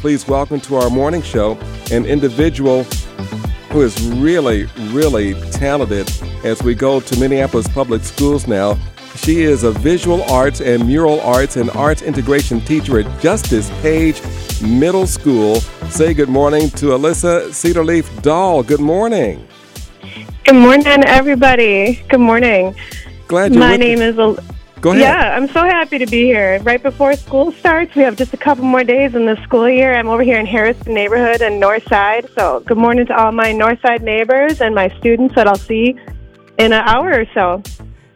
Please welcome to our morning show an individual who is really, really talented as we go to Minneapolis Public Schools now. She is a visual arts and mural arts and arts integration teacher at Justice Page Middle School. Say good morning to Alyssa Cedarleaf Dahl. Good morning. Good morning, everybody. Good morning. Glad you're My name is. Al- Go ahead. Yeah, I'm so happy to be here. Right before school starts, we have just a couple more days in the school year. I'm over here in Harrison neighborhood and North Side. So, good morning to all my North Side neighbors and my students that I'll see in an hour or so.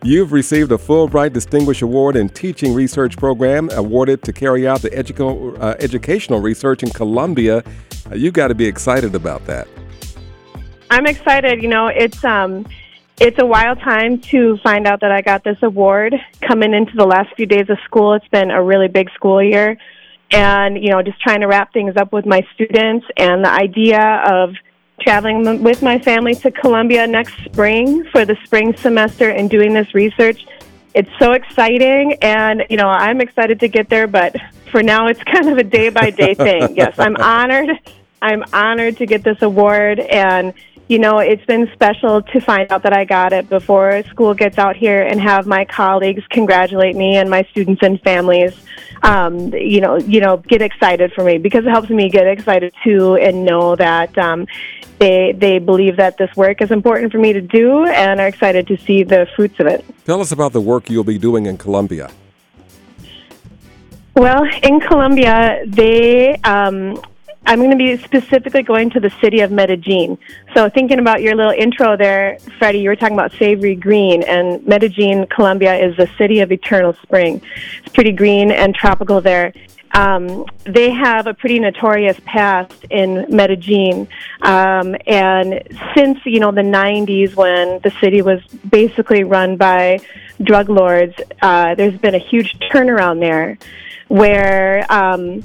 You've received a Fulbright Distinguished Award in Teaching Research Program awarded to carry out the uh, educational research in Colombia. Uh, you got to be excited about that. I'm excited. You know, it's um, it's a wild time to find out that I got this award coming into the last few days of school. It's been a really big school year, and you know, just trying to wrap things up with my students and the idea of traveling with my family to Colombia next spring for the spring semester and doing this research. It's so exciting, and you know, I'm excited to get there. But for now, it's kind of a day by day thing. Yes, I'm honored. I'm honored to get this award, and you know, it's been special to find out that I got it before school gets out here and have my colleagues congratulate me and my students and families. Um, you know, you know, get excited for me because it helps me get excited too and know that um, they they believe that this work is important for me to do and are excited to see the fruits of it. Tell us about the work you'll be doing in Colombia. Well, in Colombia, they. Um, I'm going to be specifically going to the city of Medellin. So, thinking about your little intro there, Freddie, you were talking about Savory Green, and Medellin, Colombia, is the city of eternal spring. It's pretty green and tropical there. Um, they have a pretty notorious past in Medellin, um, and since you know the '90s, when the city was basically run by drug lords, uh, there's been a huge turnaround there, where um,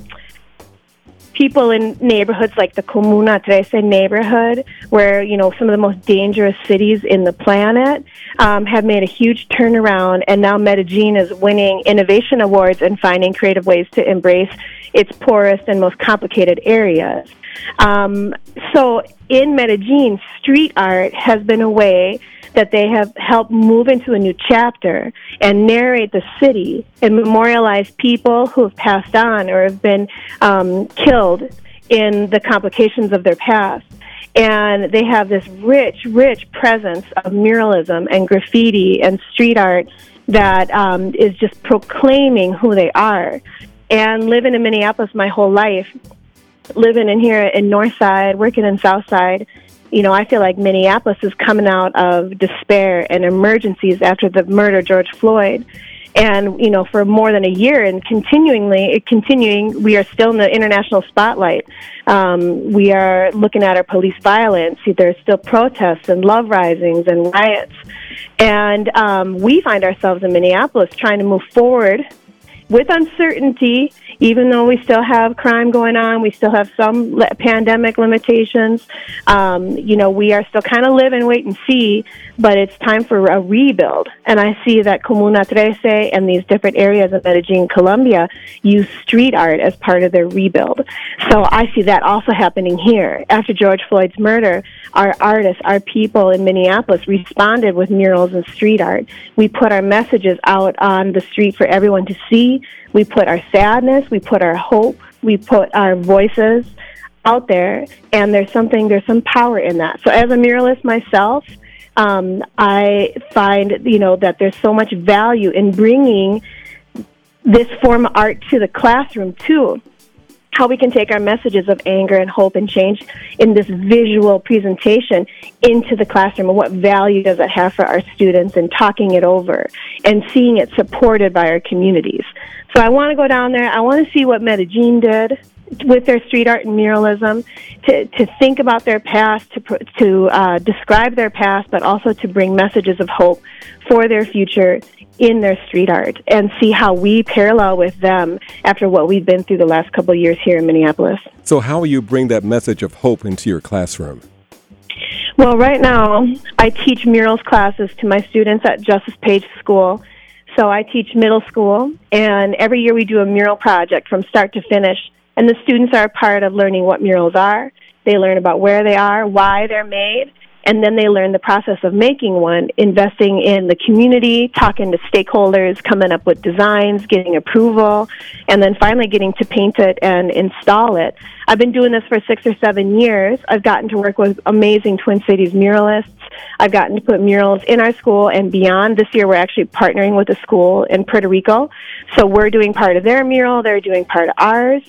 people in neighborhoods like the Comuna Trece neighborhood, where you know some of the most dangerous cities in the planet, um, have made a huge turnaround, and now Medellin is winning innovation awards and finding creative ways to embrace its poorest and most complicated areas. Um, so in Medellin, street art has been a way that they have helped move into a new chapter and narrate the city and memorialize people who have passed on or have been um, killed in the complications of their past. And they have this rich, rich presence of muralism and graffiti and street art that um, is just proclaiming who they are. And living in Minneapolis my whole life, living in here in North Side, working in South Side, you know, I feel like Minneapolis is coming out of despair and emergencies after the murder of George Floyd. And, you know, for more than a year and continuingly, continuing, we are still in the international spotlight. Um, we are looking at our police violence. There's still protests and love risings and riots. And um, we find ourselves in Minneapolis trying to move forward with uncertainty, even though we still have crime going on, we still have some le- pandemic limitations. Um, you know, we are still kind of live and wait and see, but it's time for a rebuild. And I see that Comuna Trece and these different areas of Medellin, Colombia, use street art as part of their rebuild. So I see that also happening here. After George Floyd's murder, our artists, our people in Minneapolis responded with murals and street art. We put our messages out on the street for everyone to see. We put our sadness, we put our hope, we put our voices out there, and there's something, there's some power in that. So, as a muralist myself, um, I find, you know, that there's so much value in bringing this form of art to the classroom too. How we can take our messages of anger and hope and change in this visual presentation into the classroom, and what value does it have for our students, and talking it over and seeing it supported by our communities. So I want to go down there. I want to see what Medellin did with their street art and muralism, to, to think about their past, to, to uh, describe their past, but also to bring messages of hope for their future in their street art and see how we parallel with them after what we've been through the last couple of years here in Minneapolis. So, how will you bring that message of hope into your classroom? Well, right now, I teach murals classes to my students at Justice Page School. So I teach middle school, and every year we do a mural project from start to finish And the students are a part of learning what murals are. They learn about where they are, why they're made, and then they learn the process of making one, investing in the community, talking to stakeholders, coming up with designs, getting approval, and then finally getting to paint it and install it. I've been doing this for six or seven years. I've gotten to work with amazing Twin Cities muralists. I've gotten to put murals in our school and beyond. This year, we're actually partnering with a school in Puerto Rico. So we're doing part of their mural, they're doing part of ours.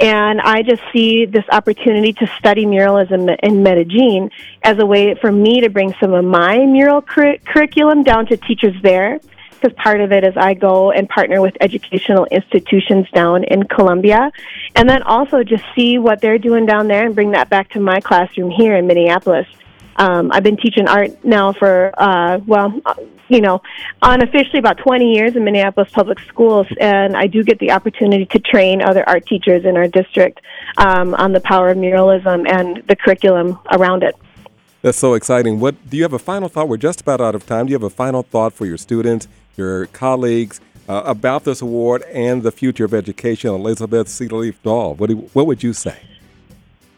And I just see this opportunity to study muralism in Medellin as a way for me to bring some of my mural cur- curriculum down to teachers there. Because part of it is I go and partner with educational institutions down in Colombia, and then also just see what they're doing down there and bring that back to my classroom here in Minneapolis. Um, I've been teaching art now for, uh, well, you know, unofficially about 20 years in Minneapolis public schools, and I do get the opportunity to train other art teachers in our district um, on the power of muralism and the curriculum around it. That's so exciting. What do you have a final thought? We're just about out of time. Do you have a final thought for your students, your colleagues uh, about this award and the future of education? Elizabeth Cedarleaf Dahl, what, do, what would you say?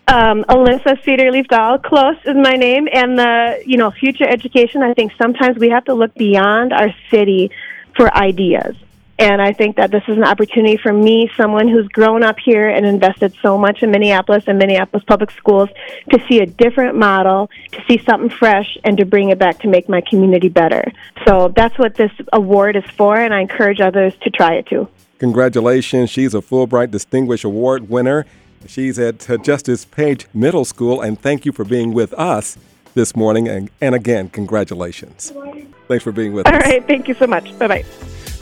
Um, Alyssa Cedarleaf Dahl, close is my name, and the you know future education. I think sometimes we have to look beyond our city for ideas, and I think that this is an opportunity for me, someone who's grown up here and invested so much in Minneapolis and Minneapolis public schools, to see a different model, to see something fresh, and to bring it back to make my community better. So that's what this award is for, and I encourage others to try it too. Congratulations! She's a Fulbright Distinguished Award winner. She's at Justice Page Middle School, and thank you for being with us this morning. And, and again, congratulations. Thanks for being with All us. All right, thank you so much. Bye bye.